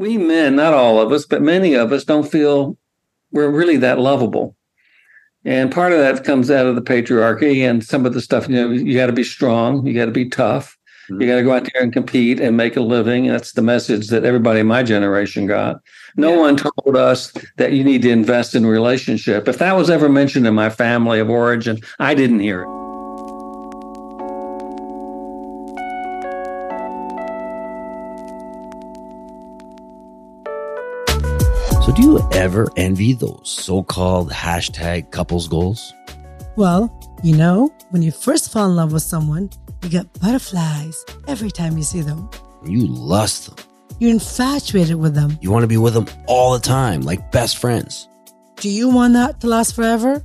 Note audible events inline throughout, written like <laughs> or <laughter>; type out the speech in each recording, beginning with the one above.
we men, not all of us, but many of us don't feel we're really that lovable. And part of that comes out of the patriarchy and some of the stuff, you know, you got to be strong, you got to be tough, you got to go out there and compete and make a living. That's the message that everybody in my generation got. No yeah. one told us that you need to invest in relationship. If that was ever mentioned in my family of origin, I didn't hear it. So, do you ever envy those so called hashtag couples goals? Well, you know, when you first fall in love with someone, you get butterflies every time you see them. You lust them. You're infatuated with them. You want to be with them all the time, like best friends. Do you want that to last forever?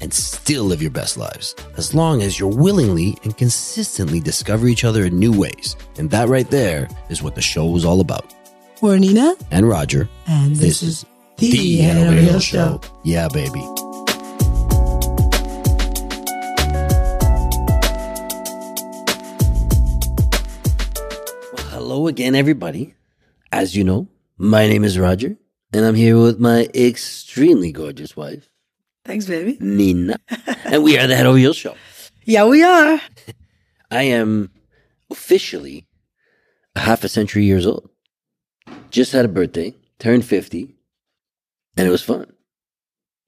and still live your best lives as long as you're willingly and consistently discover each other in new ways. And that right there is what the show is all about. We're Nina and Roger, and this, this is the, the Hannah Real show. show. Yeah, baby. Well, hello again, everybody. As you know, my name is Roger, and I'm here with my extremely gorgeous wife, Thanks, baby. Nina. and we are the Hello Real Show. Yeah, we are. <laughs> I am officially a half a century years old. Just had a birthday, turned 50, and it was fun.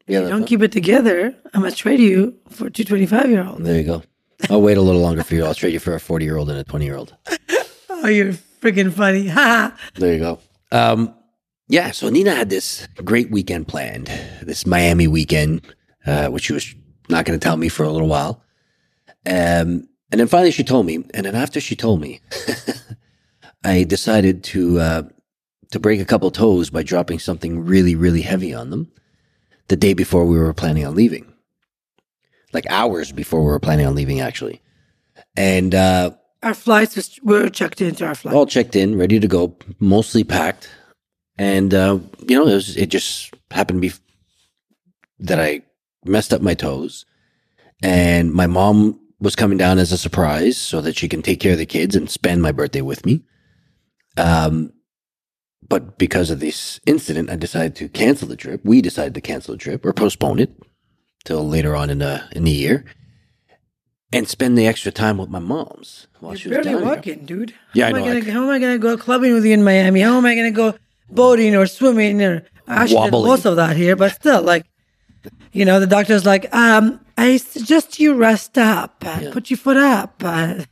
Yeah, you don't fun? keep it together, I'm going to trade you for two 25 year olds. There you go. I'll wait a little longer for you. I'll trade you for a 40 year old and a 20 year old. <laughs> oh, you're freaking funny. Ha! <laughs> There you go. Um, yeah, so Nina had this great weekend planned, this Miami weekend, uh, which she was not going to tell me for a little while. Um, and then finally she told me, and then after she told me, <laughs> I decided to uh, to break a couple toes by dropping something really, really heavy on them the day before we were planning on leaving, like hours before we were planning on leaving, actually. And uh, our flights was, were checked into our flight, all checked in, ready to go, mostly packed. And, uh, you know, it, was, it just happened to be that I messed up my toes and my mom was coming down as a surprise so that she can take care of the kids and spend my birthday with me. Um, but because of this incident, I decided to cancel the trip. We decided to cancel the trip or postpone it till later on in the in the year, and spend the extra time with my mom's while You're she was barely down walking, here. dude. Yeah, how I know. Am I gonna, how am I going to go clubbing with you in Miami? How am I going to go boating or swimming or actually did most of that here, but still, like, you know, the doctor's like, um, I suggest you rest up, uh, yeah. put your foot up. Uh,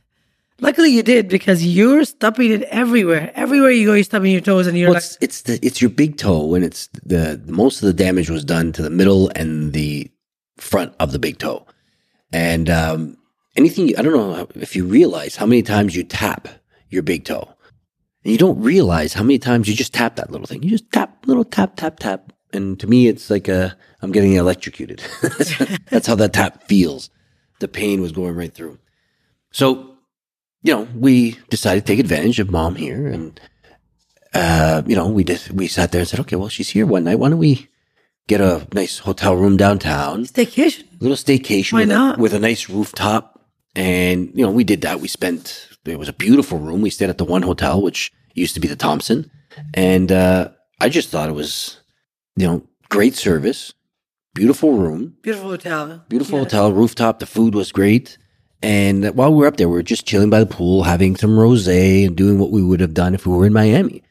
luckily, you did because you're stubbing it everywhere. Everywhere you go, you're stubbing your toes, and you're well, like, it's, it's the it's your big toe, and it's the most of the damage was done to the middle and the front of the big toe, and um, anything. I don't know if you realize how many times you tap your big toe. And you don't realize how many times you just tap that little thing. You just tap, little tap, tap, tap. And to me, it's like a, I'm getting electrocuted. <laughs> That's how that tap feels. The pain was going right through. So, you know, we decided to take advantage of mom here. And, uh, you know, we just, we sat there and said, okay, well, she's here one night. Why don't we get a nice hotel room downtown? Staycation. A little staycation. Why with not? A, with a nice rooftop. And, you know, we did that. We spent it was a beautiful room. We stayed at the one hotel, which used to be the Thompson, and uh, I just thought it was, you know, great service, beautiful room, beautiful hotel, beautiful yes. hotel, rooftop. The food was great, and while we were up there, we were just chilling by the pool, having some rosé, and doing what we would have done if we were in Miami.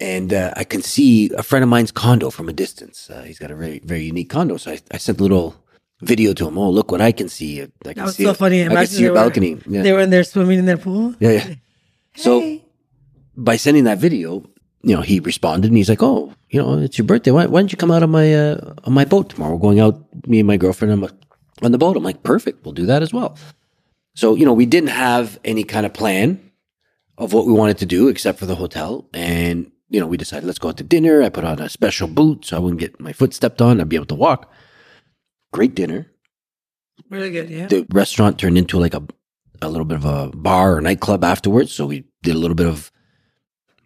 And uh, I can see a friend of mine's condo from a distance. Uh, he's got a very, very unique condo. So I, I sent a little video to him. Oh, look what I can see. I can that was see so funny. I can see your balcony. <laughs> Yeah. They were in there swimming in their pool. Yeah, yeah. <laughs> So by sending that video, you know, he responded and he's like, "Oh, you know, it's your birthday. Why, why don't you come out on my uh, on my boat tomorrow? We're going out, me and my girlfriend, on, on the boat." I'm like, "Perfect. We'll do that as well." So you know, we didn't have any kind of plan of what we wanted to do except for the hotel, and you know, we decided let's go out to dinner. I put on a special boot so I wouldn't get my foot stepped on. I'd be able to walk. Great dinner. Really good, yeah. The restaurant turned into like a a little bit of a bar or nightclub afterwards. So we did a little bit of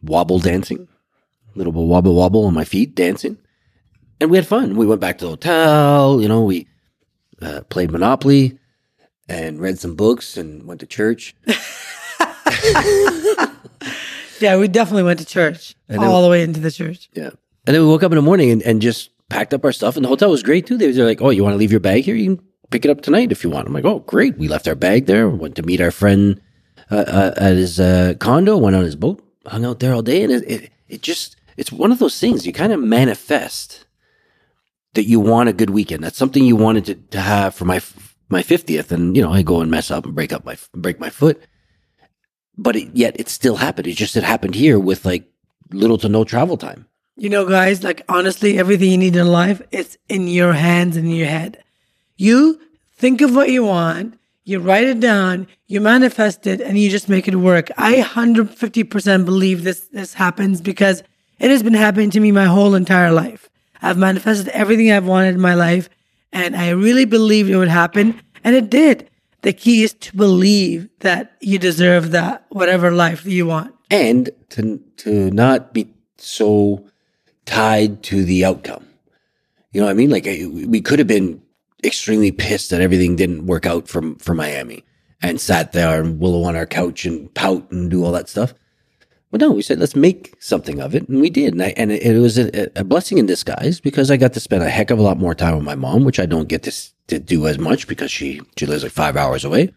wobble dancing, a little bit of wobble wobble on my feet dancing, and we had fun. We went back to the hotel. You know, we uh, played Monopoly and read some books and went to church. <laughs> yeah, we definitely went to church and all the way into the church. Yeah. And then we woke up in the morning and, and just packed up our stuff. And the hotel was great too. They were like, oh, you want to leave your bag here? You can pick it up tonight if you want. I'm like, oh, great. We left our bag there, went to meet our friend uh, uh, at his uh, condo, went on his boat, hung out there all day. And it, it, it just, it's one of those things you kind of manifest that you want a good weekend. That's something you wanted to, to have for my my 50th. And, you know, I go and mess up and break up my, break my foot. But it, yet it still happened. It just, it happened here with like little to no travel time. You know, guys, like honestly, everything you need in life, is in your hands and your head. You think of what you want, you write it down, you manifest it, and you just make it work. I 150% believe this, this happens because it has been happening to me my whole entire life. I've manifested everything I've wanted in my life, and I really believed it would happen, and it did. The key is to believe that you deserve that, whatever life you want. And to, to not be so tied to the outcome. You know what I mean? Like we could have been extremely pissed that everything didn't work out from for Miami and sat there and willow on our couch and pout and do all that stuff. But no, we said let's make something of it, and we did. And, I, and it, it, was a, a, blessing in disguise because I got to spend a heck of a lot more time with my mom, which I don't get to to do as much because she she lives like five hours away.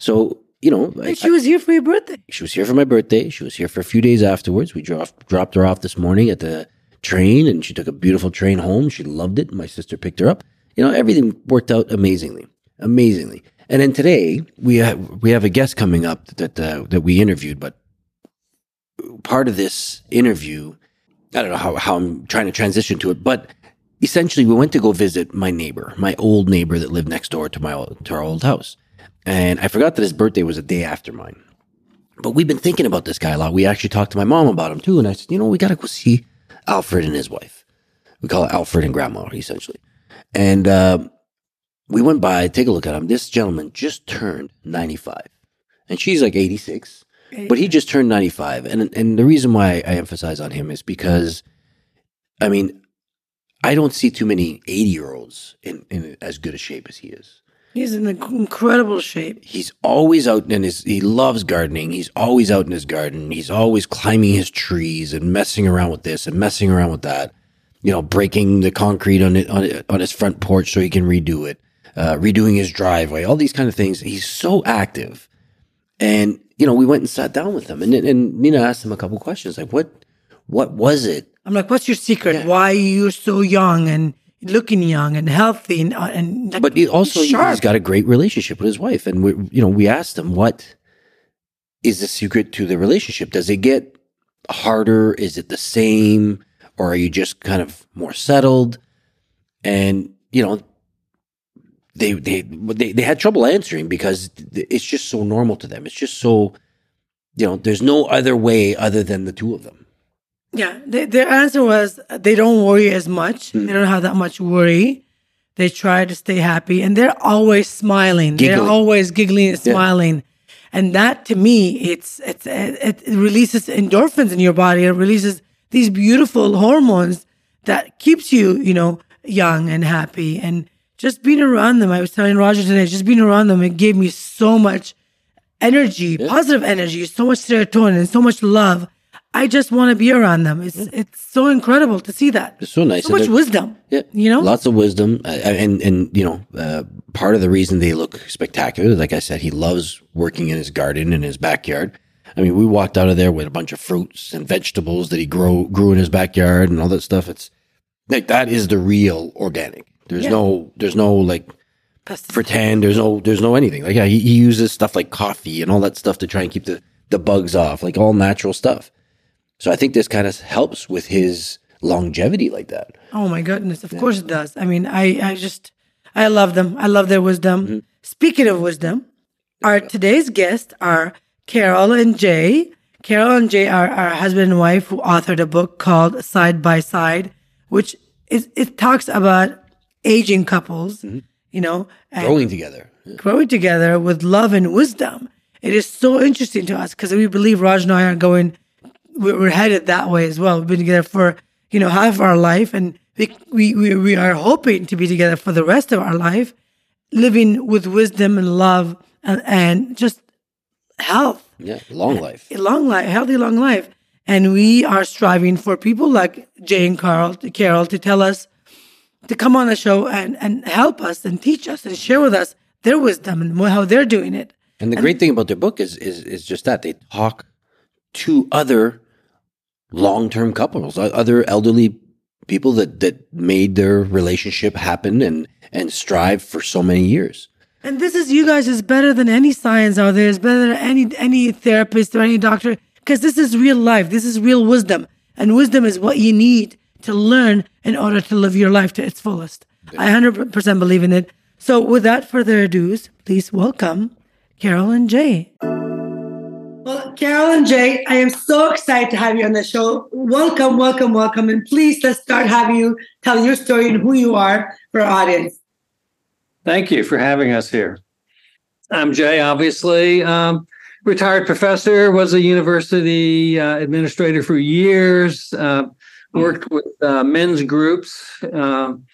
So you know, I, she was here for your birthday. She was here for my birthday. She was here for a few days afterwards. We dropped dropped her off this morning at the train, and she took a beautiful train home. She loved it. My sister picked her up. You know, everything worked out amazingly, amazingly. And then today we have we have a guest coming up that uh, that we interviewed, but part of this interview, I don't know how, how I'm trying to transition to it, but essentially we went to go visit my neighbor, my old neighbor that lived next door to my to our old house. And I forgot that his birthday was a day after mine. But we've been thinking about this guy a lot. We actually talked to my mom about him too. And I said, you know, we got to go see Alfred and his wife. We call it Alfred and grandma, essentially. And uh, we went by, take a look at him. This gentleman just turned 95 and she's like 86. But he just turned 95. And, and the reason why I emphasize on him is because, I mean, I don't see too many 80 year olds in, in as good a shape as he is. He's in incredible shape. He's always out in his, he loves gardening. He's always out in his garden. He's always climbing his trees and messing around with this and messing around with that. You know, breaking the concrete on it, on, it, on his front porch so he can redo it, uh, redoing his driveway, all these kind of things. He's so active. And you know, we went and sat down with him, and and Nina asked him a couple questions, like what what was it? I'm like, what's your secret? Yeah. Why are you so young and looking young and healthy and, uh, and like, but he also sharp. he's got a great relationship with his wife, and we you know we asked him what is the secret to the relationship? Does it get harder? Is it the same, or are you just kind of more settled? And you know, they they they they had trouble answering because it's just so normal to them. It's just so you know, there's no other way other than the two of them. Yeah, they, their answer was they don't worry as much. Mm. They don't have that much worry. They try to stay happy, and they're always smiling. Giggling. They're always giggling and smiling. Yeah. And that, to me, it's, it's it, it releases endorphins in your body. It releases these beautiful hormones that keeps you, you know, young and happy. And just being around them, I was telling Roger today, just being around them, it gave me so much energy, yeah. positive energy, so much serotonin, so much love. I just want to be around them. It's yeah. it's so incredible to see that. It's so nice. So much wisdom. Yeah, you know, lots of wisdom, uh, and and you know, uh, part of the reason they look spectacular, like I said, he loves working in his garden in his backyard. I mean, we walked out of there with a bunch of fruits and vegetables that he grow grew in his backyard and all that stuff. It's like that is the real organic. There's yeah. no, there's no like pretend. There's no, there's no anything. Like yeah, he, he, uses stuff like coffee and all that stuff to try and keep the the bugs off, like all natural stuff. So I think this kind of helps with his longevity like that. Oh my goodness! Of yeah. course it does. I mean, I I just I love them. I love their wisdom. Mm-hmm. Speaking of wisdom, our today's guests are Caryl and Jay. Caryl and Jay are our husband and wife who authored a book called Side by Side, which is, it talks about aging couples, mm-hmm. you know, growing together, yeah. growing together with love and wisdom. It is so interesting to us because we believe Raj and I are going, we're headed that way as well. We've been together for, you know, half our life and we, we, we, are hoping to be together for the rest of our life, living with wisdom and love and, and just health. Yeah, long life. Long life, healthy long life. And we are striving for people like Jay and Carl, Caryl to tell us to come on the show and, and help us and teach us and share with us their wisdom and how they're doing it. And the and, great thing about their book is, is is just that they talk to other long term couples, other elderly people that that made their relationship happen and and strive for so many years. And this is you guys is better than any science out there. It's better than any any therapist or any doctor because this is real life. This is real wisdom, and wisdom is what you need to learn in order to live your life to its fullest. I 100% believe in it. So, without further ado, please welcome Caryl and Jay. Well, Caryl and Jay, I am so excited to have you on the show. Welcome, welcome, welcome. And please let's start having you tell your story and who you are for our audience. Thank you for having us here. I'm Jay, obviously. Um, retired professor, was a university uh, administrator for years, uh, worked with uh, men's groups. Um,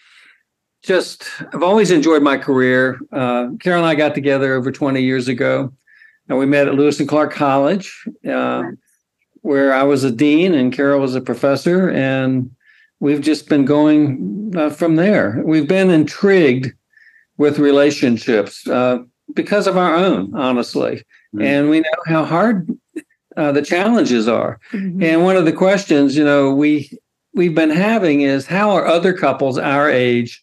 just, I've always enjoyed my career. Uh, Caryl and I got together over 20 years ago, and we met at Lewis and Clark College, uh, where I was a dean and Caryl was a professor, and we've just been going uh, from there. We've been intrigued with relationships uh, because of our own, honestly, mm-hmm. and we know how hard uh, the challenges are. Mm-hmm. And one of the questions, you know, we we've been having is how are other couples our age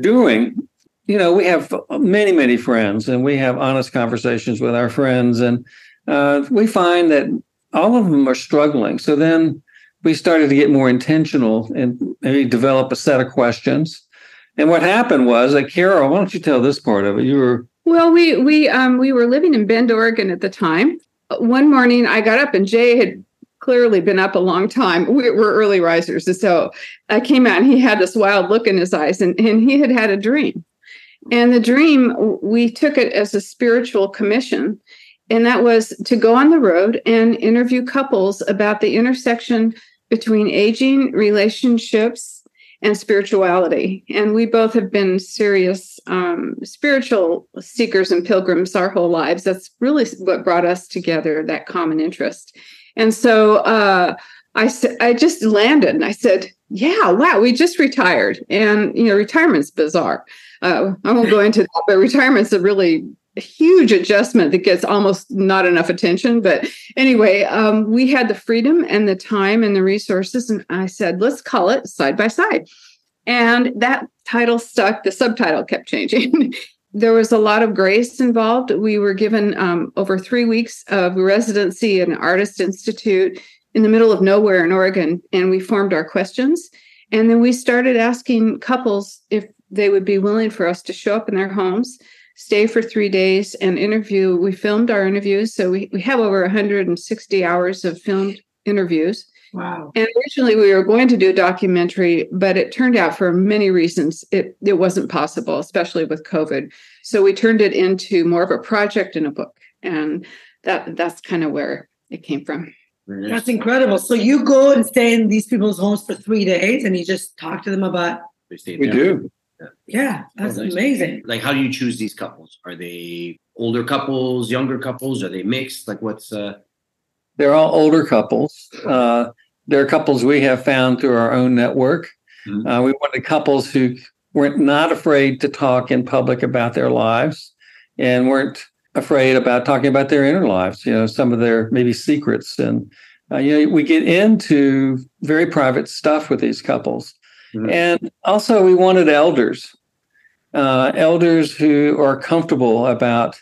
doing you know we have many many friends and we have honest conversations with our friends and uh, we find that all of them are struggling so then we started to get more intentional and maybe develop a set of questions and what happened was like Caryl why don't you tell this part of it you were well we we um we were living in bend oregon at the time one morning i got up and jay had clearly been up a long time. We, were early risers. And so I came out and he had this wild look in his eyes and, and he had had a dream. And the dream, we took it as a spiritual commission. And that was to go on the road and interview couples about the intersection between aging, relationships, and spirituality. And we both have been serious um, spiritual seekers and pilgrims our whole lives. That's really what brought us together, that common interest. And so uh, I I just landed and I said, yeah, wow, we just retired. And, you know, retirement's bizarre. Uh, I won't go into that, but retirement's a really huge adjustment that gets almost not enough attention. But anyway, um, we had the freedom and the time and the resources. And I said, let's call it side by side. And that title stuck, the subtitle kept changing. <laughs> there was a lot of grace involved. We were given um, over three weeks of residency in Artist Institute in the middle of nowhere in Oregon, and we formed our questions. And then we started asking couples if they would be willing for us to show up in their homes, stay for three days, and interview. We filmed our interviews. So we, we have over 160 hours of filmed interviews. Wow. And originally we were going to do a documentary, but it turned out for many reasons it, it wasn't possible, especially with COVID. So we turned it into more of a project and a book. And that that's kind of where it came from. That's incredible. So you go and stay in these people's homes for three days and you just talk to them about we do. Yeah, that's nice. amazing. Like how do you choose these couples? Are they older couples, younger couples? Are they mixed? Like what's uh they're all older couples. Uh, there are couples we have found through our own network. Mm-hmm. Uh, we wanted couples who weren't not afraid to talk in public about their lives and weren't afraid about talking about their inner lives, you know, some of their maybe secrets. And, uh, you know, we get into very private stuff with these couples. Mm-hmm. And also, we wanted elders, uh, elders who are comfortable about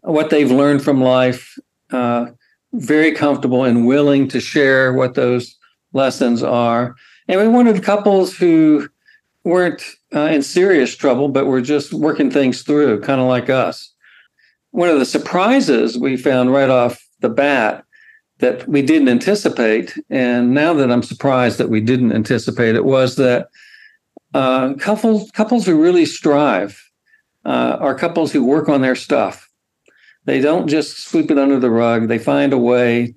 what they've learned from life, uh, very comfortable and willing to share what those lessons are. And we wanted couples who weren't uh, in serious trouble, but were just working things through, kind of like us. One of the surprises we found right off the bat that we didn't anticipate, and now that I'm surprised that we didn't anticipate it, was that uh, couples couples who really strive uh, are couples who work on their stuff. They don't just sweep it under the rug. They find a way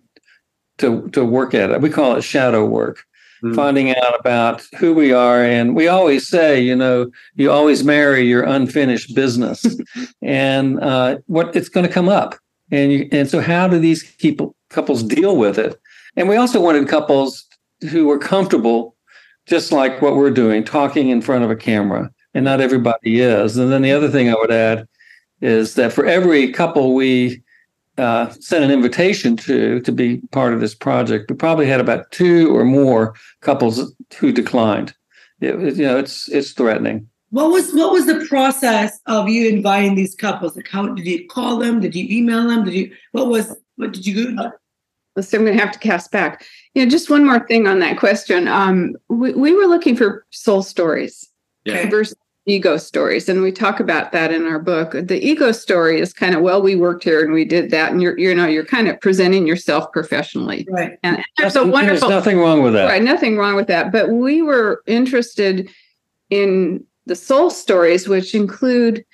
to to work at it. We call it shadow work. Mm-hmm. Finding out about who we are, and we always say, you know, you always marry your unfinished business, <laughs> and uh, what it's going to come up, and you, and so how do these people couples deal with it? And we also wanted couples who were comfortable just like what we're doing, talking in front of a camera, and not everybody is. And then the other thing I would add is that for every couple we uh, sent an invitation to to be part of this project, we probably had about two or more couples who declined. It, you know, it's it's threatening. What was what was the process of you inviting these couples? Like, how did you call them? Did you email them? Did you what was what did you do? So I'm going to have to cast back. You know, just one more thing on that question. Um, we, we were looking for soul stories yeah. versus ego stories, and we talk about that in our book. The ego story is kind of well, we worked here and we did that, and you're you know you're kind of presenting yourself professionally, right? And there's a wonderful. There's nothing wrong with that. Right, nothing wrong with that. But we were interested in the soul stories, which include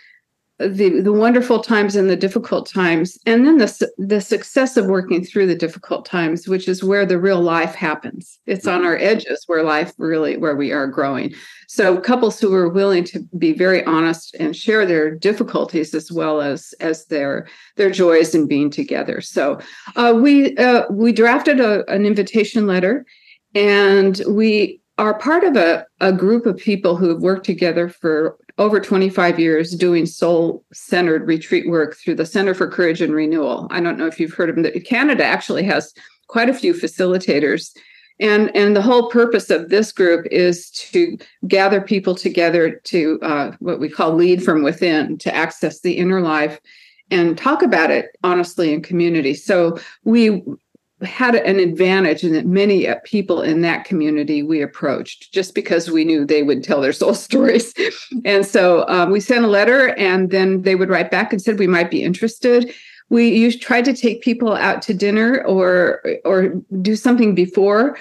the the wonderful times and the difficult times and then the the success of working through the difficult times which is where the real life happens. It's on our edges where life really where we are growing. So couples who are willing to be very honest and share their difficulties as well as as their their joys in being together. So uh, we uh, we drafted a, an invitation letter and we are part of a, a group of people who have worked together for over 25 years doing soul centered retreat work through the Center for Courage and Renewal. I don't know if you've heard of them. Canada actually has quite a few facilitators. And, and the whole purpose of this group is to gather people together to uh, what we call lead from within, to access the inner life and talk about it honestly in community. So we had an advantage in that many uh, people in that community we approached just because we knew they would tell their <laughs> soul stories. and so um, we sent a letter and then they would write back and said we might be interested. We used, tried to take people out to dinner or or do something before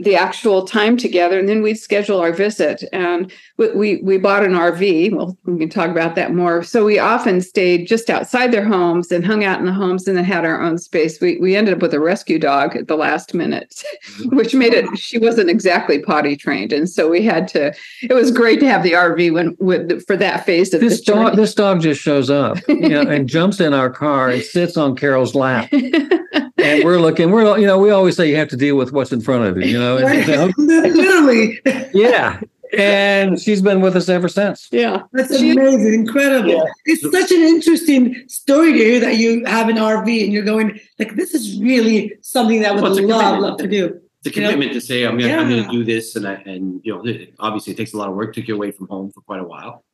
the actual time together and then we'd schedule our visit. And we, we, bought an rv well we can talk about that more. So we often stayed just outside their homes and hung out in the homes and then had our own space. We, we ended up with a rescue dog at the last minute <laughs> which made it she wasn't exactly potty trained. And so we had to it was great to have the rv when with for that phase of this dog this dog just shows up <laughs> you know, and jumps in our car and sits on Caryl's lap. <laughs> And we're looking we're you know we always say you have to deal with what's in front of you you know know? Uh, <laughs> Literally. Yeah. And she's been with us ever since. Yeah. That's she, amazing. Incredible. Yeah. It's such an interesting story to hear that you have an RV and you're going, like, this is really something that I would well, love, love to do. It's a commitment you know? to say, I'm going yeah. to do this. And, I, and, you know, obviously it takes a lot of work, took you away from home for quite a while.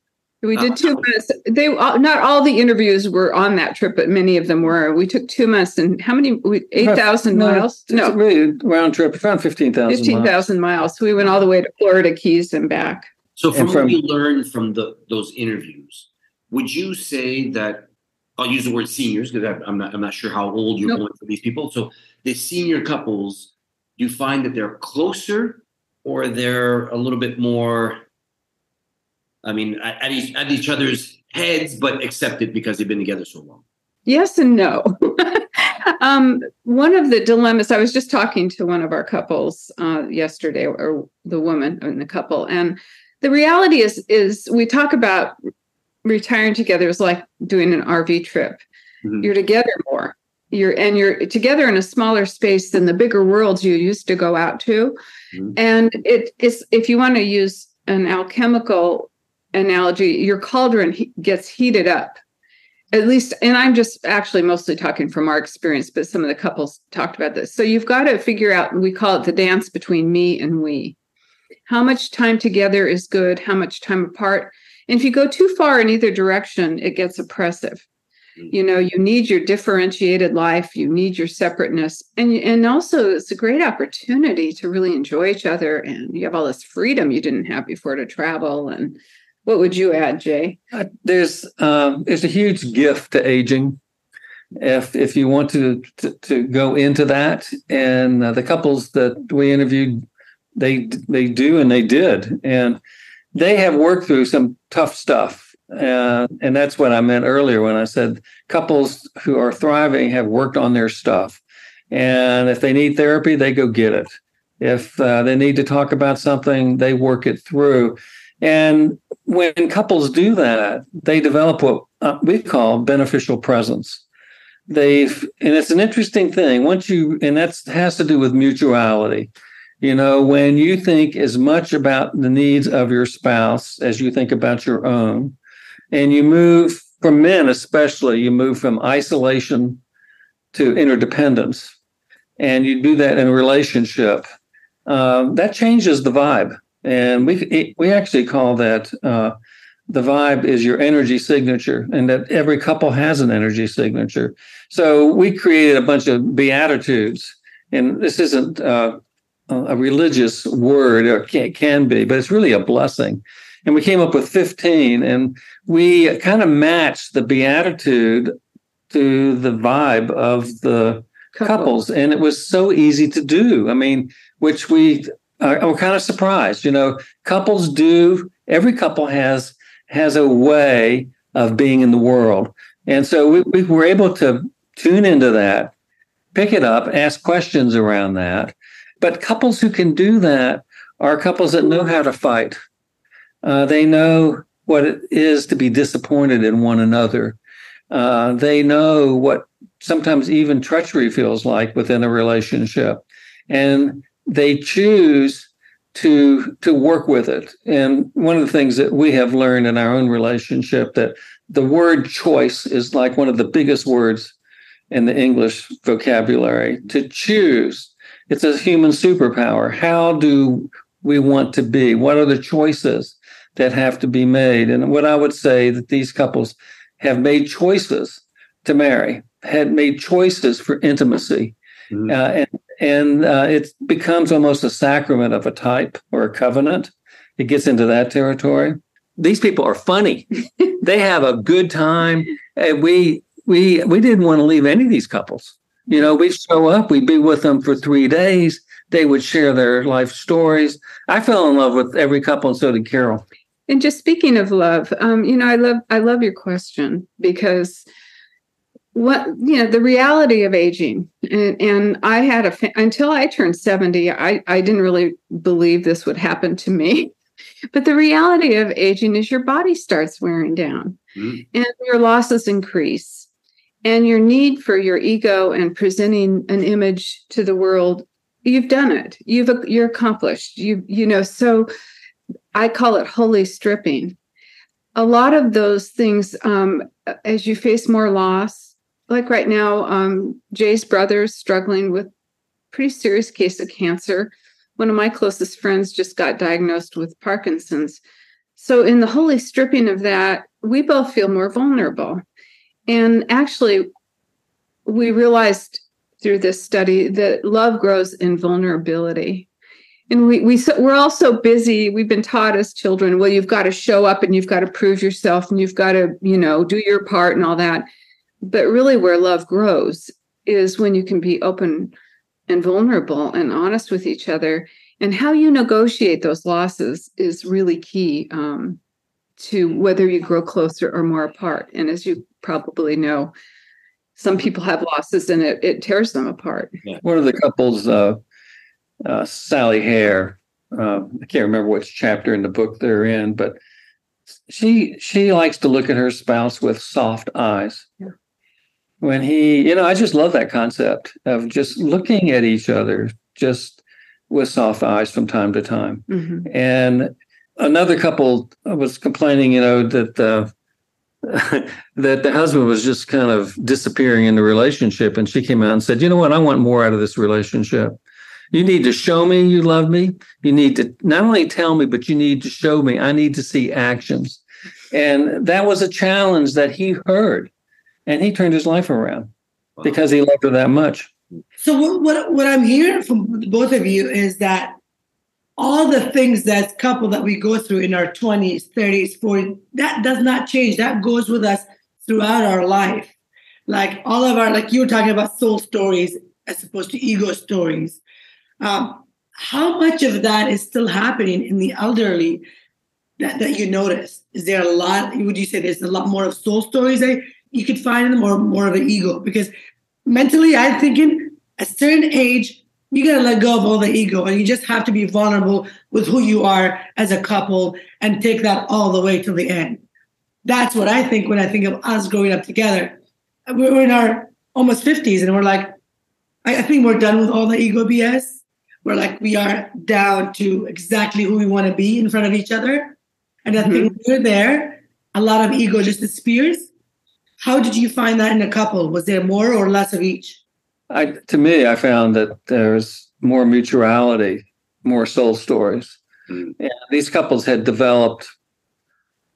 We did two uh-huh. months. They uh, not all the interviews were on that trip, but many of them were. We took two months and how many? Eight thousand miles? No, really round trip. Around fifteen thousand. Fifteen thousand miles. We went all the way to Florida Keys and back. So, from, from what you learned from the, those interviews, would you say that I'll use the word seniors because I'm not I'm not sure how old you're nope. going for these people. So, the senior couples, do you find that they're closer, or they're a little bit more I mean, at each, at each other's heads, but accepted because they've been together so long? Yes and no. <laughs> um, one of the dilemmas, I was just talking to one of our couples uh, yesterday, or the woman in the couple, and the reality is, is we talk about retiring together is like doing an RV trip. Mm-hmm. You're together more. You're and you're together in a smaller space than the bigger worlds you used to go out to. Mm-hmm. And it is if you want to use an alchemical analogy, your cauldron gets heated up. At least, and I'm just actually mostly talking from our experience, but some of the couples talked about this. So you've got to figure out, we call it the dance between me and we. How much time together is good? How much time apart? And if you go too far in either direction, it gets oppressive. Mm. You know, you need your differentiated life, you need your separateness. And, and also, it's a great opportunity to really enjoy each other. And you have all this freedom you didn't have before to travel and what would you add, Jay? Uh, there's um, there's a huge gift to aging, if if you want to to, to go into that. And uh, the couples that we interviewed, they they do and they did, and they have worked through some tough stuff. Uh, and that's what I meant earlier when I said couples who are thriving have worked on their stuff. And if they need therapy, they go get it. If uh, they need to talk about something, they work it through. And when couples do that, they develop what uh, we call beneficial presence. They've, and it's an interesting thing. Once you, and that has to do with mutuality. You know, when you think as much about the needs of your spouse as you think about your own, and you move from men, especially, you move from isolation to interdependence, and you do that in a relationship, um, that changes the vibe. And we we actually call that uh, the vibe is your energy signature, and that every couple has an energy signature. So we created a bunch of beatitudes, and this isn't uh, a religious word, or can, can be, but it's really a blessing. And we came up with 15, and we kind of matched the beatitude to the vibe of the couples, and it was so easy to do. I mean, which we are kind of surprised. You know, couples do. Every couple has has a way of being in the world, and so we, we were able to tune into that, pick it up, ask questions around that. But couples who can do that are couples that know how to fight. Uh, they know what it is to be disappointed in one another. Uh, they know what sometimes even treachery feels like within a relationship. And they choose to to work with it. And one of the things that we have learned in our own relationship that the word choice is like one of the biggest words in the English vocabulary. To choose, it's a human superpower. How do we want to be? What are the choices that have to be made? And what I would say that these couples have made choices to marry, had made choices for intimacy, mm-hmm. uh, and and uh, it becomes almost a sacrament of a type or a covenant. It gets into that territory. These people are funny. <laughs> they have a good time. And we we we didn't want to leave any of these couples. You know, we'd show up, we'd be with them for three days. They would share their life stories. I fell in love with every couple, and so did Caryl. And just speaking of love, um, you know, I love I love your question because what you know the reality of aging. And, and i had a until i turned 70 I, I didn't really believe this would happen to me. <laughs> But the reality of aging is your body starts wearing down. Mm. and your losses increase. And your need for your ego and presenting an image to the world you've done it. You've you're accomplished. You you know so i call it holy stripping. A lot of those things um, as you face more loss like right now, um, Jay's is struggling with pretty serious case of cancer. One of my closest friends just got diagnosed with Parkinson's. So, in the holy stripping of that, we both feel more vulnerable. And actually, we realized through this study that love grows in vulnerability. And we, we we're all so busy. We've been taught as children, well, you've got to show up and you've got to prove yourself and you've got to, you know, do your part and all that. But really, where love grows is when you can be open and vulnerable and honest with each other. And how you negotiate those losses is really key um, to whether you grow closer or more apart. And as you probably know, some people have losses and it, it tears them apart. Yeah. One of the couples, uh, uh, Sally Hare, uh, I can't remember which chapter in the book they're in, but she she likes to look at her spouse with soft eyes. Yeah when he, you know, I just love that concept of just looking at each other just with soft eyes from time to time. Mm-hmm. And another couple was complaining, you know, that the <laughs> that the husband was just kind of disappearing in the relationship, and she came out and said, "You know what? I want more out of this relationship. You need to show me you love me. You need to not only tell me, but you need to show me. I need to see actions." And that was a challenge that he heard and he turned his life around wow. because he loved her that much. So what, what what I'm hearing from both of you is that all the things that couple that we go through in our 20s, 30s, 40s, that does not change. That goes with us throughout our life. like all of our like you were talking about soul stories as opposed to ego stories. Um, how much of that is still happening in the elderly that, that you notice? Is there a lot? Would you say there's a lot more of soul stories that you could find in them, or more of an ego? Because mentally, I'm thinking a certain age, you gotta let go of all the ego, and you just have to be vulnerable with who you are as a couple, and take that all the way to the end. That's what I think when I think of us growing up together. We're in our almost 50s, and we're like, I think we're done with all the ego BS we're like we are down to exactly who we want to be in front of each other. And I mm-hmm. think we're there, a lot of ego just disappears. How did you find that in a couple? Was there more or less of each? I, to me, I found that there's more mutuality, more soul stories. Mm-hmm. these couples had developed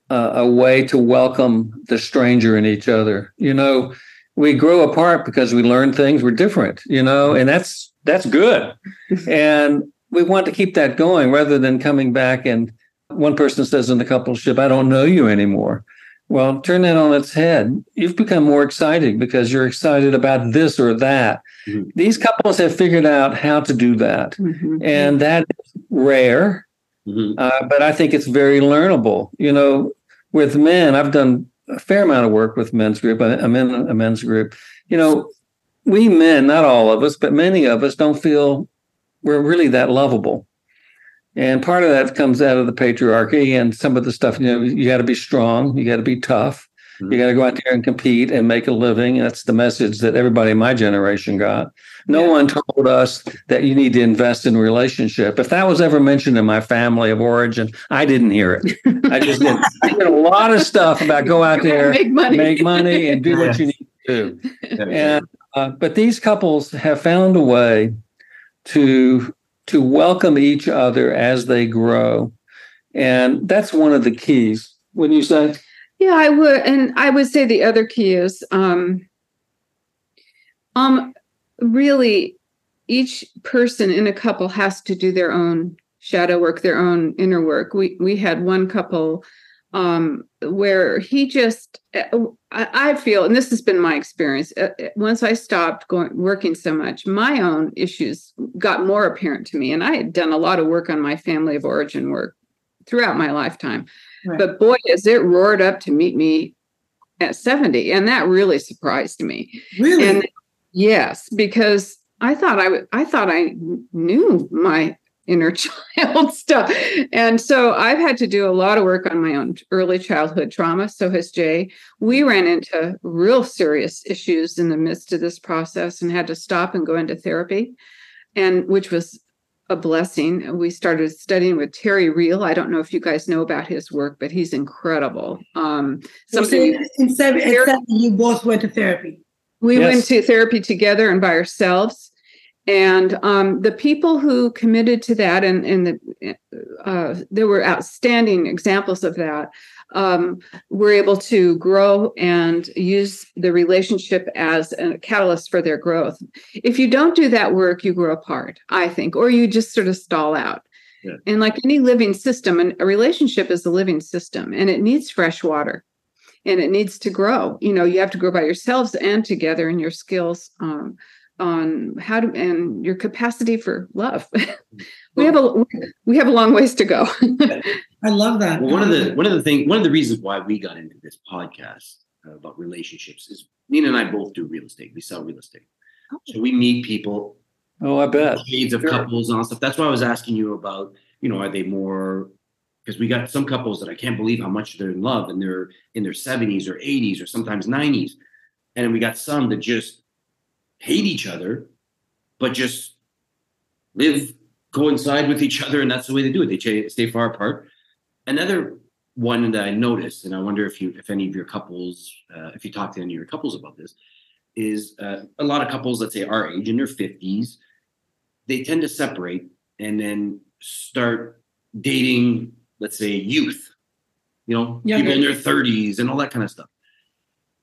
uh, a way to welcome the stranger in each other. You know, we grow apart because we learn things. We're different. You know, and that's that's good. <laughs> and we want to keep that going rather than coming back and one person says in the coupleship, I don't know you anymore. Well, turn that on its head. You've become more excited because you're excited about this or that. Mm-hmm. These couples have figured out how to do that. Mm-hmm. And that is rare, mm-hmm. uh, but I think it's very learnable. You know, with men, I've done a fair amount of work with men's group, I'm in a men's group. You know, we men, not all of us, but many of us don't feel we're really that lovable. And part of that comes out of the patriarchy and some of the stuff, you know, you got to be strong, you got to be tough, mm-hmm. you got to go out there and compete and make a living. That's the message that everybody in my generation got. No yeah. one told us that you need to invest in relationship. If that was ever mentioned in my family of origin, I didn't hear it. I just did. a lot of stuff about go out <laughs> there, make money, make money, and do what you need to do. And uh, but these couples have found a way to to welcome each other as they grow, and that's one of the keys. wouldn't you say, yeah, I would, and I would say the other key is, um, um, really, each person in a couple has to do their own shadow work, their own inner work. We we had one couple um, where he just uh, I, feel, and this has been my experience. Uh, uh, once I stopped going working so much, my own issues got more apparent to me, and I had done a lot of work on my family of origin work throughout my lifetime. Right. But boy, as it roared up to meet me at 70, and that really surprised me. Really? And yes, because I thought I I thought I knew my inner <laughs> child stuff. And so I've had to do a lot of work on my own early childhood trauma. So has Jay. We ran into real serious issues in the midst of this process and had to stop and go into therapy, and which was a blessing. We started studying with Terry Real. I don't know if you guys know about his work, but he's incredible. Um, something in seven, in seven, you both went to therapy. We yes. went to therapy together and by ourselves and um, the people who committed to that and, and the, uh, there were outstanding examples of that um, were able to grow and use the relationship as a catalyst for their growth. If you don't do that work you grow apart i think or you just sort of stall out. Yeah. and like any living system and a relationship is a living system and it needs fresh water and it needs to grow. You know you have to grow by yourselves and together in your skills um, on how to and your capacity for love. <laughs> we have a we have a long ways to go. <laughs> I love that. Well, one of the one of the thing one of the reasons why we got into this podcast uh, about relationships is Nina and I both do real estate. We sell real estate, oh. so we meet people. Oh, I bet shades of sure. couples and all stuff. That's why I was asking you about. You know, are they more because we got some couples that I can't believe how much they're in love and they're in their 70s or 80s or sometimes 90s. And we got some that just hate each other, but just live coincide with each other, and that's the way they do it. They stay far apart. Another one that I noticed, and I wonder if you, if any of your couples, uh, if you talk to any of your couples about this, is uh, a lot of couples, let's say our age in their fifties, they tend to separate and then start dating, let's say, youth. You know, Younger. people in their thirties and all that kind of stuff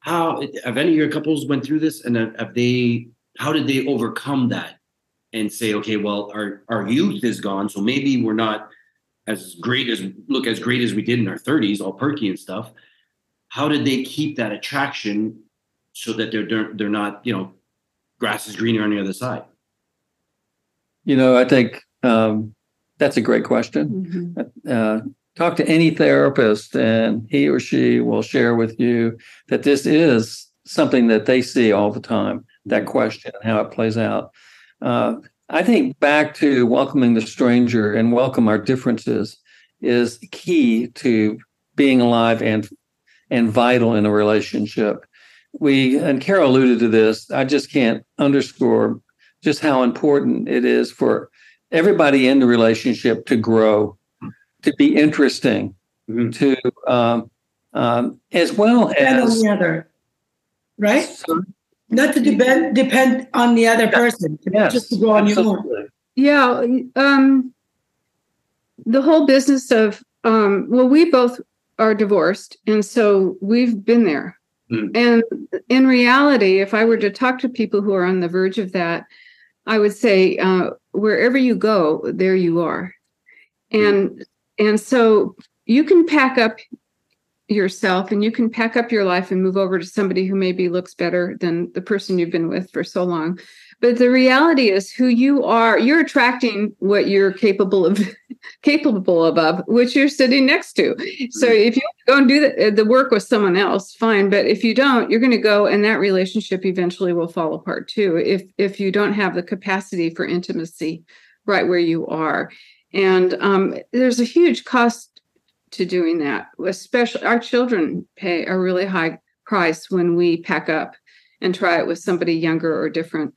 how have any of your couples went through this? And have they how did they overcome that and say okay well our our youth is gone so maybe we're not as great as look as great as we did in our 30s all perky and stuff. How did they keep that attraction so that they're they're, they're not you know grass is greener on the other side? You know i think um, that's a great question. Mm-hmm. uh, talk to any therapist and he or she will share with you that this is something that they see all the time that mm-hmm. question and how it plays out uh, i think back to welcoming the stranger and welcome our differences is key to being alive and and vital in a relationship we and Caryl alluded to this i just can't underscore just how important it is for everybody in the relationship to grow to be interesting, mm-hmm. to um, um, as well depend as on the other, right? So, Not to depend depend on the other person, yes, just to go on absolutely. your own. Yeah, um, the whole business of um, well, we both are divorced, and so we've been there. Mm. And in reality, if I were to talk to people who are on the verge of that, I would say, uh, wherever you go, there you are. And mm and so you can pack up yourself and you can pack up your life and move over to somebody who maybe looks better than the person you've been with for so long. But the reality is who you are you're attracting what you're capable of <laughs> capable of, of which you're sitting next to. So mm-hmm. if you go and do the, the work with someone else fine. But if you don't you're going to go and that relationship eventually will fall apart too if if you don't have the capacity for intimacy right where you are and um, there's a huge cost to doing that, especially our children pay a really high price when we pack up and try it with somebody younger or different.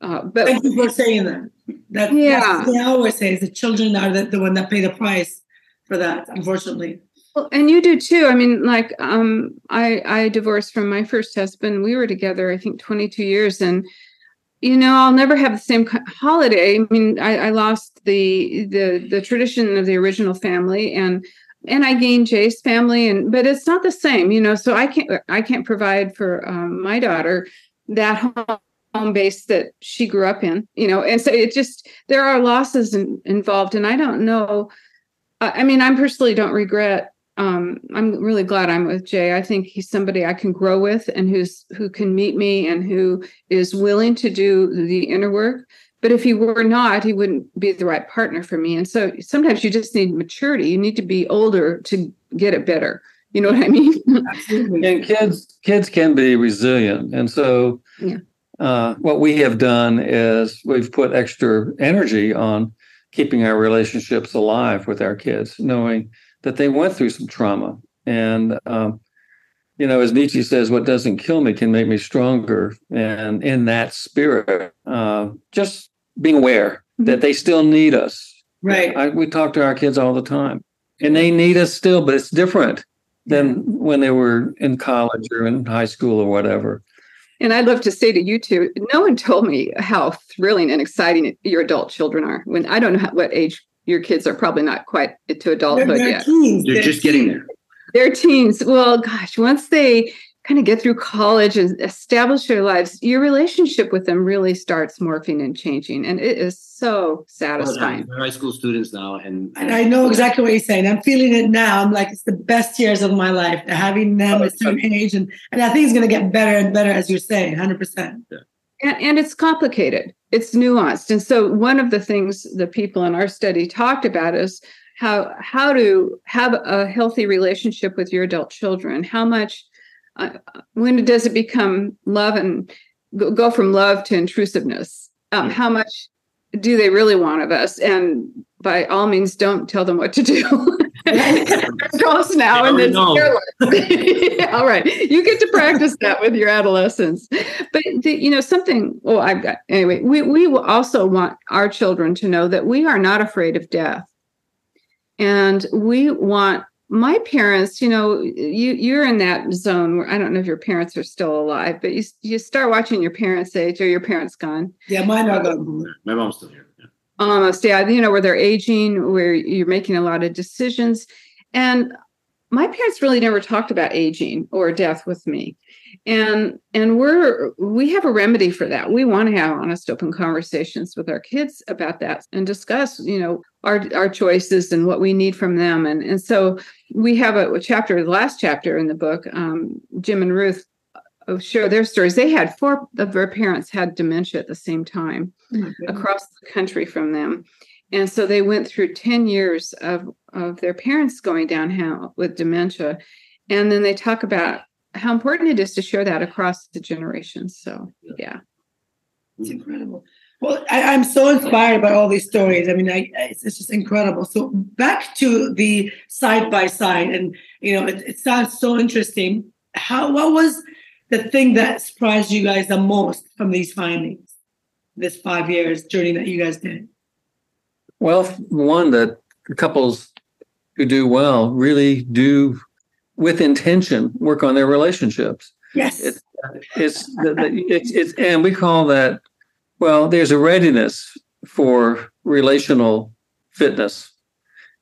Uh, but thank you for saying that. That yeah, I always say is the children are the, the one that pay the price for that, unfortunately. Well, and you do too. I mean, like um, I I divorced from my first husband. We were together, I think, 22 years, and you know i'll never have the same holiday. I mean I, I, lost the the the tradition of the original family and and i gained jay's family and but it's not the same you know so i can't i can't provide for um, my daughter that home, base that she grew up in you know and so it just there are losses in, involved and i don't know. I mean i personally don't regret um, I'm really glad I'm with Jay. I think he's somebody I can grow with and who's who can meet me and who is willing to do the inner work. But if he were not, he wouldn't be the right partner for me. And so sometimes you just need maturity. You need to be older to get it better. You know what I mean? and kids kids can be resilient. And so yeah. uh, what we have done is we've put extra energy on keeping our relationships alive with our kids, knowing that they went through some trauma. And, um, you know, as Nietzsche says, what doesn't kill me can make me stronger. And in that spirit, uh, just being aware mm-hmm. that they still need us. Right. I, we talk to our kids all the time, and they need us still, but it's different than when they were in college or in high school or whatever. And I'd love to say to you too, no one told me how thrilling and exciting your adult children are. When I don't know how, what age your kids are probably not quite to adulthood they're, they're yet. Teens. They're, they're just teens. getting there. They're teens. Well, gosh, once they kind of get through college and establish their lives, your relationship with them really starts morphing and changing. And it is so satisfying. They're high school students now. And, and I know exactly what you're saying. I'm feeling it now. I'm like, it's the best years of my life. Having them oh, at a certain age. And, and I think it's going to get better and better, as you're saying, 100%. Yeah. And, and it's complicated. It's nuanced. And so one of the things the people in our study talked about is how how to have a healthy relationship with your adult children. How much uh, when does it become love and go from love to intrusiveness? Um, how much do they really want of us? And by all means don't tell them what to do. <laughs> Close now and then <laughs> all right. You get to practice that with your adolescents. But the, you know something well i've got anyway we, we will also want our children to know that we are not afraid of death. And we want my parents you know you you're in that zone where i don't know if your parents are still alive but you you start watching your parents age or your parents gone. Yeah mine are gone. My mom's still here almost yeah you know where they're aging where you're making a lot of decisions. And my parents really never talked about aging or death with me. And and we're we have a remedy for that. We want to have honest open conversations with our kids about that and discuss you know our our choices and what we need from them. And and so we have a, a chapter the last chapter in the book um, jim and ruth uh, share their stories. They had four of their parents had dementia at the same time Oh across the country from them. And so they went through 10 years of, of their parents going downhill with dementia. And then they talk about how important it is to share that across the generations. So, yeah. It's incredible. Well, I, I'm so inspired by all these stories. I mean, I, it's, it's just incredible. So back to the side by side, and you know, it, it sounds so interesting. How what was the thing that surprised you guys the most from these findings? This five years journey that you guys did. Well, one that couples who do well really do, with intention, work on their relationships. Yes. It's it's it's it's and we call that well. There's a readiness for relational fitness,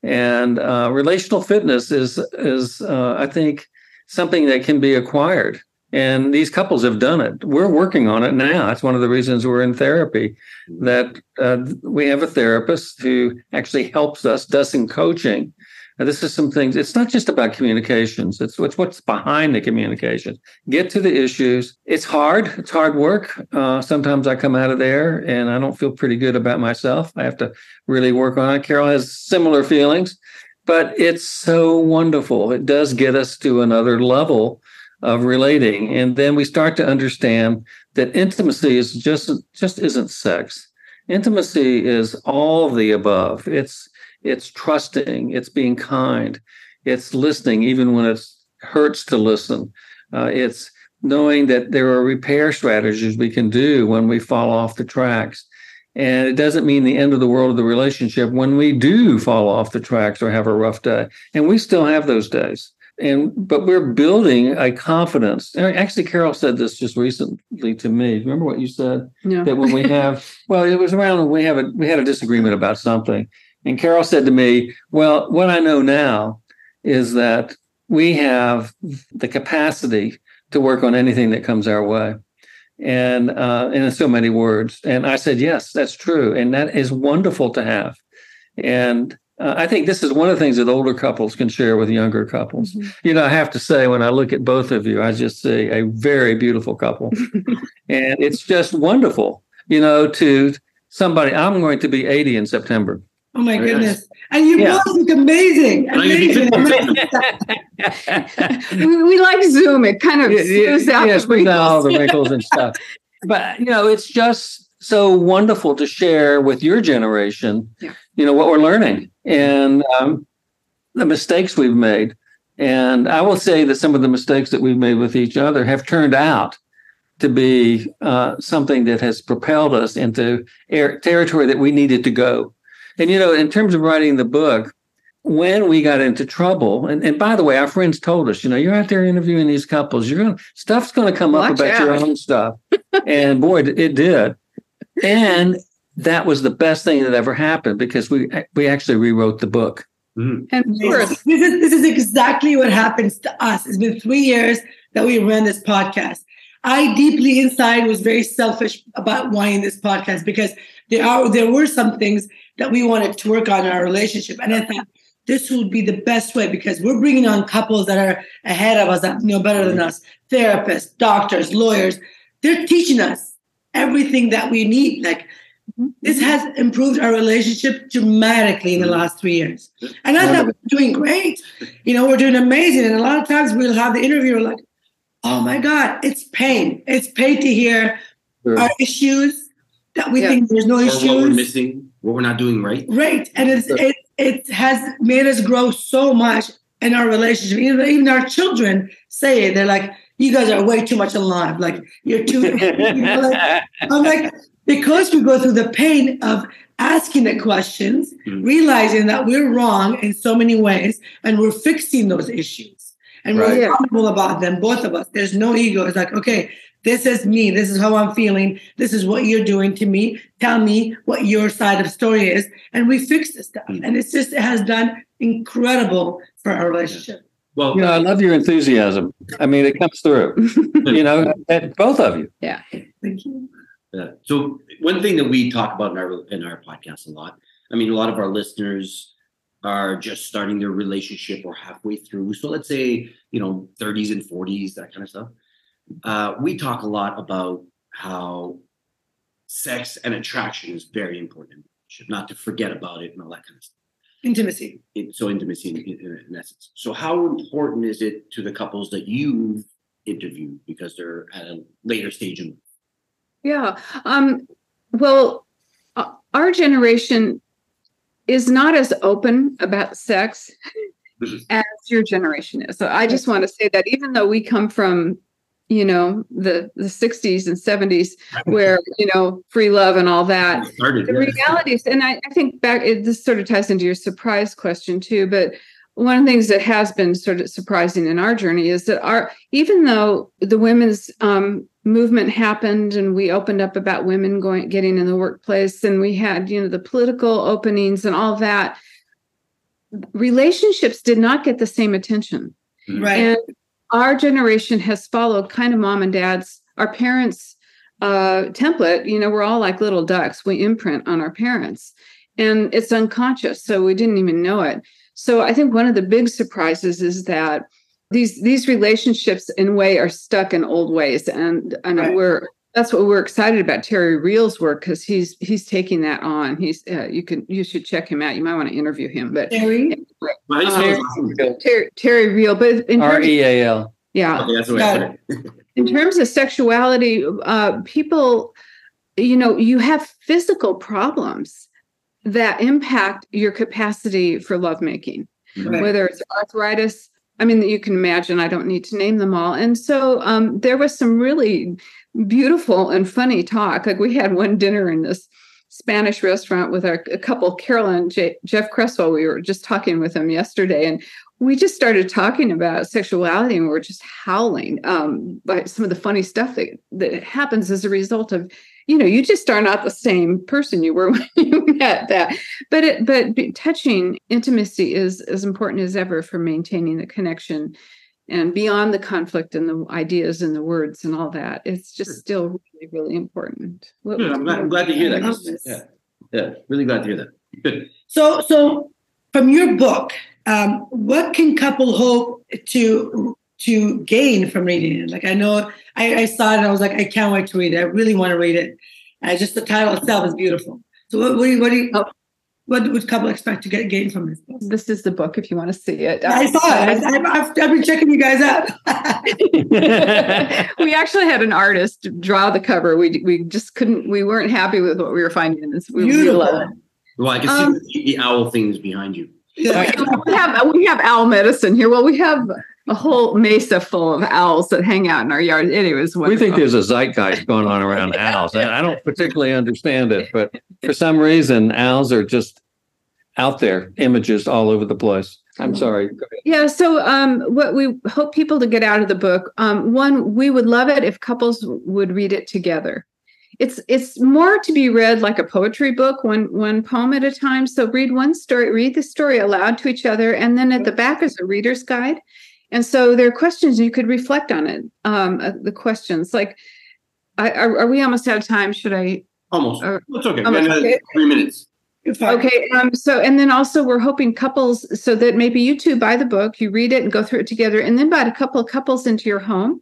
and uh, relational fitness is is uh, I think something that can be acquired. And these couples have done it. We're working on it now. That's one of the reasons we're in therapy. That uh, we have a therapist who actually helps us, does some coaching. Now, this is some things. It's not just about communications. It's what's what's behind the communication. Get to the issues. It's hard. It's hard work. Uh, sometimes I come out of there and I don't feel pretty good about myself. I have to really work on it. Caryl has similar feelings, but it's so wonderful. It does get us to another level of relating. And then we start to understand that intimacy is just just isn't sex. Intimacy is all the above. It's it's trusting. It's being kind. It's listening even when it hurts to listen. Uh, it's knowing that there are repair strategies we can do when we fall off the tracks. And it doesn't mean the end of the world of the relationship when we do fall off the tracks or have a rough day. And we still have those days and but we're building a confidence. And actually, Caryl said this just recently to me. Remember what you said No. that when we <laughs> have well, it was around when we have a we had a disagreement about something, and Caryl said to me, "Well, what I know now is that we have the capacity to work on anything that comes our way." And uh, and in so many words, and I said, "Yes, that's true, and that is wonderful to have." And uh, I think this is one of the things that older couples can share with younger couples. You know, I have to say, when I look at both of you, I just see a very beautiful couple. <laughs> and it's just wonderful, you know, to somebody, I'm going to be 80 in September. Oh my Very goodness. And you Yeah. both look amazing. And I'm gonna be Amazing. <laughs> <laughs> we, we like Zoom. It kind of Yeah, yeah, smooths out yeah, the smooth out all the wrinkles. wrinkles and stuff. But you know, it's just so wonderful to share with your generation. Yeah. You know what we're learning and um, the mistakes we've made. And I will say that some of the mistakes that we've made with each other have turned out to be uh, something that has propelled us into air, territory that we needed to go. And you know, in terms of writing the book, when we got into trouble, and, and by the way, our friends told us, you know, you're out there interviewing these couples, you're gonna stuff's gonna come up Watch about your own stuff. <laughs> and boy, it did. And that was the best thing that ever happened because we we actually rewrote the book. Mhm. And of course, This is this is exactly what happens to us. It's been three years that we ran this podcast. I deeply inside was very selfish about wanting this podcast because there are there were some things that we wanted to work on in our relationship, and I thought this would be the best way because we're bringing on couples that are ahead of us that know better than us, therapists, doctors, lawyers. They're teaching us everything that we need. Like this has improved our relationship dramatically in the last three years. And I thought we're doing great. You know, we're doing amazing. And a lot of times we'll have the interviewer like, oh my God, it's pain. It's pain to hear our issues that we Yeah. think there's no Or what we're issues. missing, what we're not doing right. Right. And it's, it, it has made us grow so much in our relationship. Even, even our children say it. They're like, you guys are way too much alive. Like, you're too. <laughs> you know, like, I'm like, because we go through the pain of asking the questions, Mhm. realizing that we're wrong in so many ways, and we're fixing those issues. And Right. we're accountable about them, both of us. There's no ego. It's like, okay, this is me. This is how I'm feeling. This is what you're doing to me. Tell me what your side of the story is. And we fix this stuff. Mhm. And it's just, it has done incredible for our relationship. Well, You know, I love your enthusiasm. I mean, it comes through. <laughs> you know, at both of you. yeah. Thank you. So one thing that we talk about in our in our podcast a lot. I mean, a lot of our listeners are just starting their relationship or halfway through. So let's say you know 30s and 40s, that kind of stuff. uh, we talk a lot about how sex and attraction is very important. Not to forget about it and all that kind of stuff. Intimacy. It, so intimacy in, in, in essence. So how important is it to the couples that you've interviewed because they're at a later stage in yeah um well uh, our generation is not as open about sex as your generation is. So i just want to say that even though we come from you know the the 60s and 70s where you know free love and all that started, the yeah. realities and I, I think back it, this sort of ties into your surprise question too but one of the things that has been sort of surprising in our journey is that our even though the women's um, movement happened and we opened up about women going getting in the workplace and we had you know the political openings and all that relationships did not get the same attention. Right. And our generation has followed kind of mom and dad's our parents uh, template you know we're all like little ducks. We imprint on our parents and it's unconscious so we didn't even know it so I think one of the big surprises is that these these relationships in a way are stuck in old ways and and right. we're that's what we're excited about Terry Real's work because he's he's taking that on. He's uh, you can you should check him out. You might want to interview him. But Terry, um, Terry, Terry Real, but R E A L. Yeah. Okay, that's <laughs> in terms of sexuality, uh, people, you know, you have physical problems that impact your capacity for lovemaking, right. whether it's arthritis. I mean, you can imagine, I don't need to name them all. And so um, there was some really beautiful and funny talk. Like we had one dinner in this Spanish restaurant with our a couple, Carolyn J- Jeff Cresswell. We were just talking with him yesterday, and we just started talking about sexuality, and we are just howling um, by some of the funny stuff that that happens as a result of you know you just are not the same person you were <laughs> when you met that. But it but touching intimacy is as important as ever for maintaining the connection and beyond the conflict and the ideas and the words and all that. It's just still really really important. What, yeah, I'm, glad, I'm glad to hear that. yeah yeah really glad to hear that. Good. So so from your book um, what can couple hope to to gain from reading it. Like I know I, I, saw it and I was like, I can't wait to read it. I really want to read it. And just the title itself is beautiful. So what, what do you, what do you, oh. what would couple expect to get gain from this book? This is the book if you want to see it. I saw it. I, have I've been checking you guys out. <laughs> we actually had an artist draw the cover. We we just couldn't. We weren't happy with what we were finding in this. We, beautiful. We love it. Well, I can um, see the owl things behind you. Yeah. we have we have owl medicine here. Well, we have a whole mesa full of owls that hang out in our yard. Anyways, we think there's a zeitgeist going on around owls. I don't particularly understand it, but for some reason, owls are just out there, images all over the place. I'm sorry. Yeah. So, um, what we hope people to get out of the book, um, one, we would love it if couples would read it together. It's it's more to be read like a poetry book, one one poem at a time. So read one story, read the story aloud to each other, and then at the back is a reader's guide and so there are questions you could reflect on it. Um, uh, the questions like, I, are, are, we almost out of time? Should I? Almost. Uh, That's okay. Almost, okay. Three minutes. Okay. Um, so, and then also we're hoping couples, so that maybe you two buy the book, you read it and go through it together, and then buy a couple of couples into your home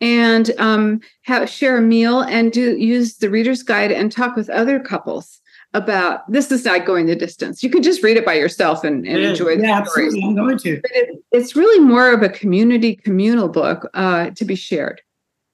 and um, have, share a meal and do use the reader's guide and talk with other couples about this is not going the distance. You can just read it by yourself and, and yeah, enjoy the yeah, stories. Absolutely. I'm going to. It, it's really more of a community communal book uh, to be shared.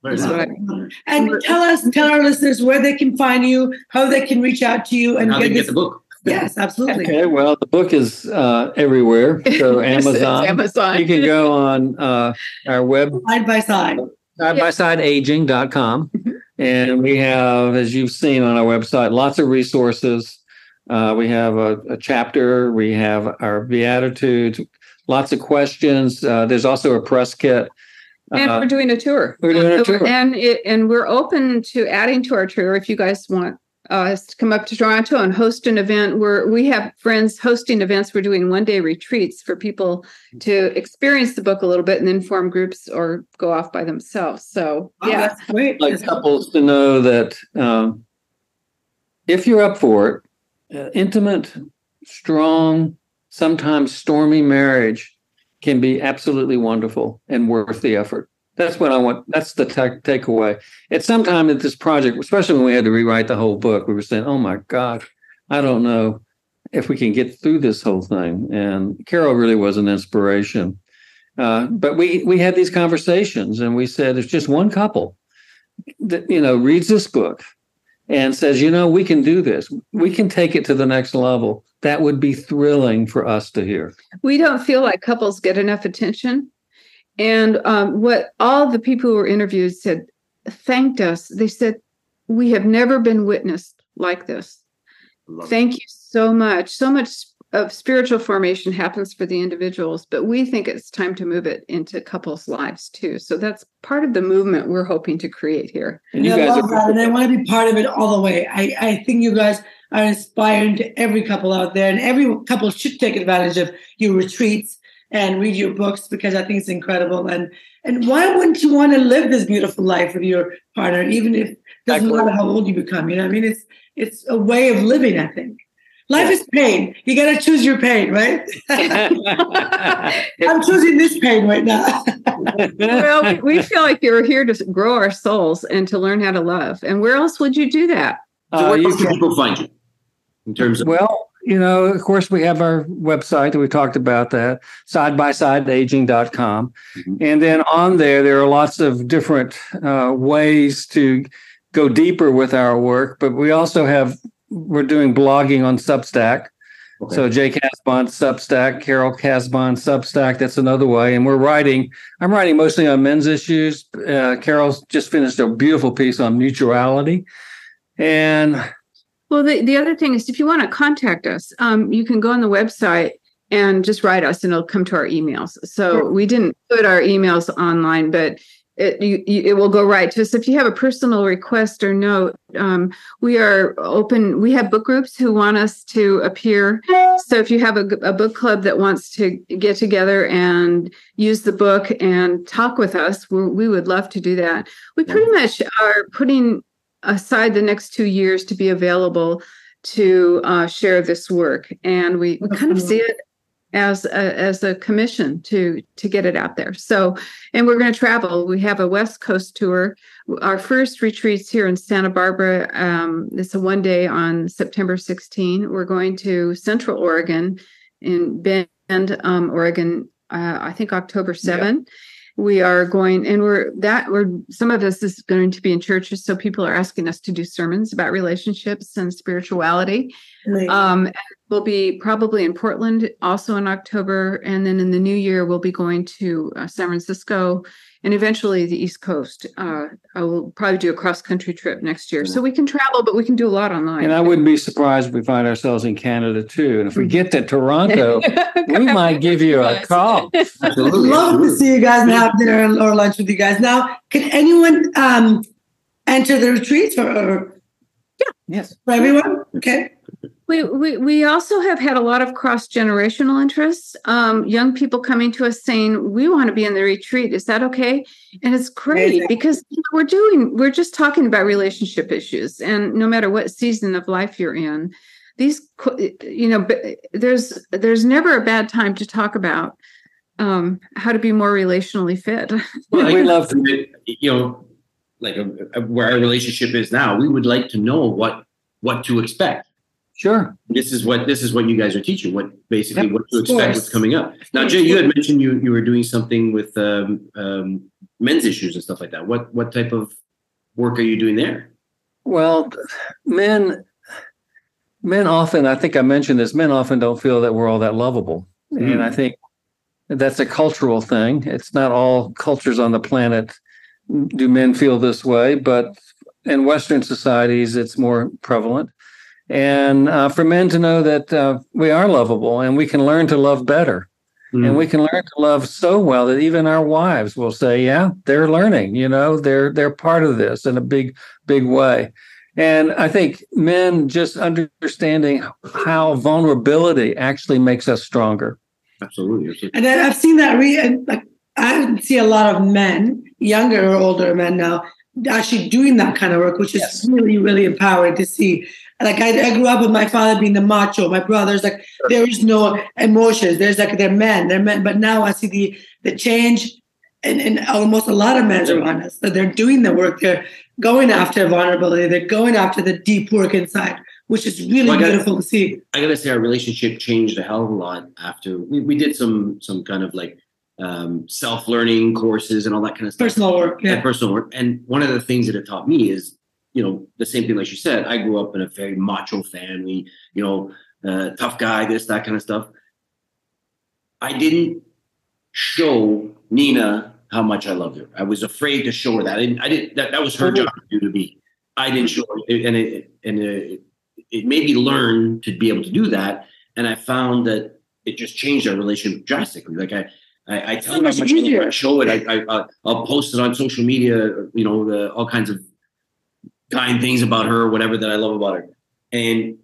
and tell us, tell our listeners where they can find you, how they can reach out to you, and, and how get, they get the book. Yes, absolutely. Okay, well, the book is uh, everywhere. <laughs> So Amazon. Amazon. You can go on uh, our web. Side by side. Side by side aging.com. <laughs> And we have, as you've seen on our website, lots of resources. Uh, we have a, a, chapter, we have our Beatitudes, lots of questions. Uh, there's also a press kit. And uh, we're doing a tour. We're doing a tour. And, it, and we're open to adding to our tour if you guys want us to come up to Toronto and host an event where we have friends hosting events. We're doing one day retreats for people to experience the book a little bit and then form groups or go off by themselves. So, oh, yeah. Great. Like couples to know that um, if you're up for it, uh, intimate, strong, sometimes stormy marriage can be absolutely wonderful and worth the effort. That's what I want. That's the take takeaway. At some time in this project, especially when we had to rewrite the whole book, we were saying, "Oh my God, I don't know if we can get through this whole thing." And Caryl really was an inspiration. Uh, but we we had these conversations, and we said, "There's just one couple that you know reads this book and says, you know, we can do this. We can take it to the next level. That would be thrilling for us to hear. We don't feel like couples get enough attention. And um, what all the people who were interviewed said, thanked us. They said, we have never been witnessed like this. Thank you so much. So much of spiritual formation happens for the individuals, but we think it's time to move it into couples' lives too. So that's part of the movement we're hoping to create here. And you I guys love that, and I want to be part of it all the way. I, I think you guys are inspiring to every couple out there, and every couple should take advantage of your retreats and read your books because I think it's incredible. And and why wouldn't you want to live this beautiful life with your partner, even if it doesn't matter how old you become? You know, I mean, it's it's a way of living. I think. Life is pain. You got to choose your pain, right? <laughs> I'm choosing this pain right now. <laughs> well, we feel like you're here to grow our souls and to learn how to love. And where else would you do that? So uh, where else can people find you in terms of? Well, you know, of course, we have our website that we talked about that, sidebyside.aging.com. Mm-hmm. And then on there, there are lots of different uh, ways to go deeper with our work, but we also have we're doing blogging on Substack. Okay. So Jay Casbon Substack, Caryl Casbon Substack. That's another way. And we're writing. I'm writing mostly on men's issues. Uh, Caryl's just finished a beautiful piece on mutuality. And well, the, the other thing is, if you want to contact us, um, you can go on the website and just write us, and it'll come to our emails. So sure. we didn't put our emails online, but it, you, it will go right to us. If you have a personal request or note, um, we are open. We have book groups who want us to appear. So if you have a, a book club that wants to get together and use the book and talk with us, we would love to do that. We pretty much are putting aside the next two years to be available to uh, share this work, and we, we kind of see it as a, as a commission to to get it out there. So, and we're going to travel. We have a West Coast tour. Our first retreats here in Santa Barbara. Um, it's a one day on September 16. We're going to Central Oregon, in Bend, um, Oregon. Uh, I think October 7. Yeah we are going and we're that we're some of this is going to be in churches so people are asking us to do sermons about relationships and spirituality right. um, we'll be probably in portland also in october and then in the new year we'll be going to uh, san francisco and eventually the East Coast. Uh, I will probably do a cross country trip next year. So we can travel, but we can do a lot online. And I wouldn't be surprised if we find ourselves in Canada too. And if we get to Toronto, <laughs> we might give you a call. I'd love to see you guys and have dinner or lunch with you guys. Now, can anyone um, enter the retreat or, or? Yeah. Yes. For everyone? Okay. We, we, we also have had a lot of cross generational interests. Um, young people coming to us saying, We want to be in the retreat. Is that okay? And it's great Amazing. because we're doing, we're just talking about relationship issues. And no matter what season of life you're in, these, you know, there's, there's never a bad time to talk about um, how to be more relationally fit. <laughs> well, we love to, you know, like a, a, where our relationship is now, we would like to know what, what to expect Sure. This is what this is what you guys are teaching. What basically yep, what to expect, what's coming up. Now, Jay, you had mentioned you you were doing something with um, um, men's issues and stuff like that. What what type of work are you doing there? Well, men men often, I think I mentioned this. Men often don't feel that we're all that lovable, mm. and I think that's a cultural thing. It's not all cultures on the planet do men feel this way, but in Western societies, it's more prevalent and uh, for men to know that uh, we are lovable and we can learn to love better. Mm. And we can learn to love so well that even our wives will say, "Yeah, they're learning. You know, they're they're part of this in a big, big way." And I think men just understanding how vulnerability actually makes us stronger. Absolutely. And I've seen that. Re- like I see a lot of men, younger or older men now, actually doing that kind of work, which is yes. really, really empowering to see like I, I, grew up with my father being the macho, my brothers like there is no emotions. There's like they're men, they're men. But now I see the the change and, and almost a lot of men around us that they're doing the work. They're going after vulnerability. They're going after the deep work inside, which is really well, beautiful gotta, to see. I gotta say, our relationship changed a hell of a lot after we, we did some some kind of like um, self learning courses and all that kind of stuff. Personal work, yeah. And personal work. And one of the things that it taught me is, you know, the same thing like you said. I grew up in a very macho family. You know, uh, tough guy, this that kind of stuff. I didn't show Nina how much I loved her. I was afraid to show her that. I didn't. I didn't that, that was her job to do to me. I didn't show her, and it and it, it made me learn to be able to do that. And I found that it just changed our relationship drastically. Like I. I, I tell her how much I show it. I, I, I'll post it on social media. You know, the, all kinds of kind things about her, or whatever that I love about her, and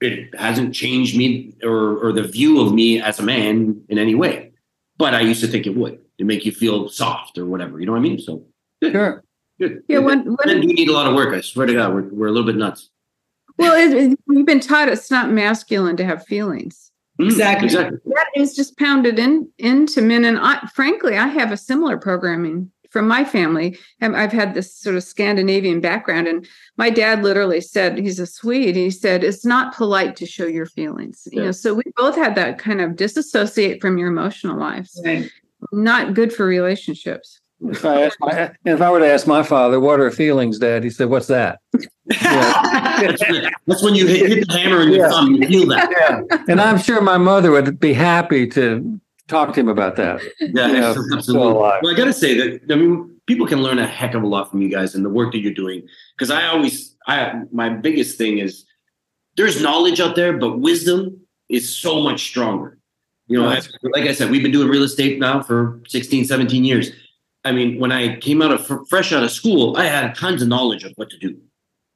it hasn't changed me or or the view of me as a man in any way. But I used to think it would to make you feel soft or whatever. You know what I mean? So good. Sure. Good. Yeah. When, when do need a lot of work. I swear to God, we're, we're a little bit nuts. Well, it, it, we've been taught it's not masculine to have feelings. Mm, exactly. Exactly. That is just pounded in into men, and I, frankly, I have a similar programming from my family. I've had this sort of Scandinavian background, and my dad literally said, "He's a Swede." He said, "It's not polite to show your feelings." Yeah. You know, so we both had that kind of disassociate from your emotional lives. Right. Not good for relationships. If I ask my, if I were to ask my father, "What are feelings, Dad?" He said, "What's that?" that's, that's, when you hit, hit the hammer and your yeah. thumb. You feel that. Yeah. And I'm sure my mother would be happy to talk to him about that. Yeah, you <laughs> know, absolutely. Uh, well, I got to say that I mean, people can learn a heck of a lot from you guys and the work that you're doing. Because I always, I my biggest thing is there's knowledge out there, but wisdom is so much stronger. You know, right. like I said, we've been doing real estate now for 16, 17 years. I mean, when I came out of fresh out of school, I had tons of knowledge of what to do.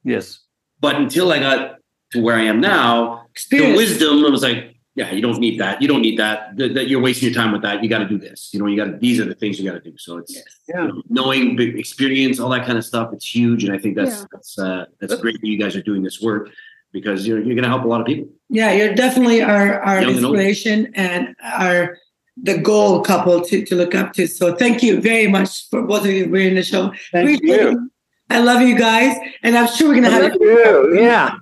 Yes. But until I got to where I am now, Experience. the wisdom, I was like, yeah, you don't need that. You don't need that. That you're wasting your time with that. You got to do this. You know, you got to. These are the things you got to do. So it's yes. yeah. you know, knowing experience, all that kind of stuff. It's huge, and I think that's yeah. that's uh, that's great that you guys are doing this work because you're you're going to help a lot of people. Yeah, you're definitely our our Young inspiration and, and our the goal couple to to look up to. So thank you very much for both of you being in the show. Thank you. I love you guys, and I'm sure we're going to have you. Yeah.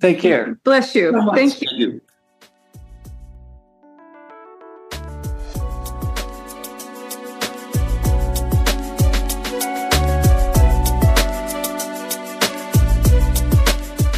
Take care. Bless you. So Thank you. Thank you.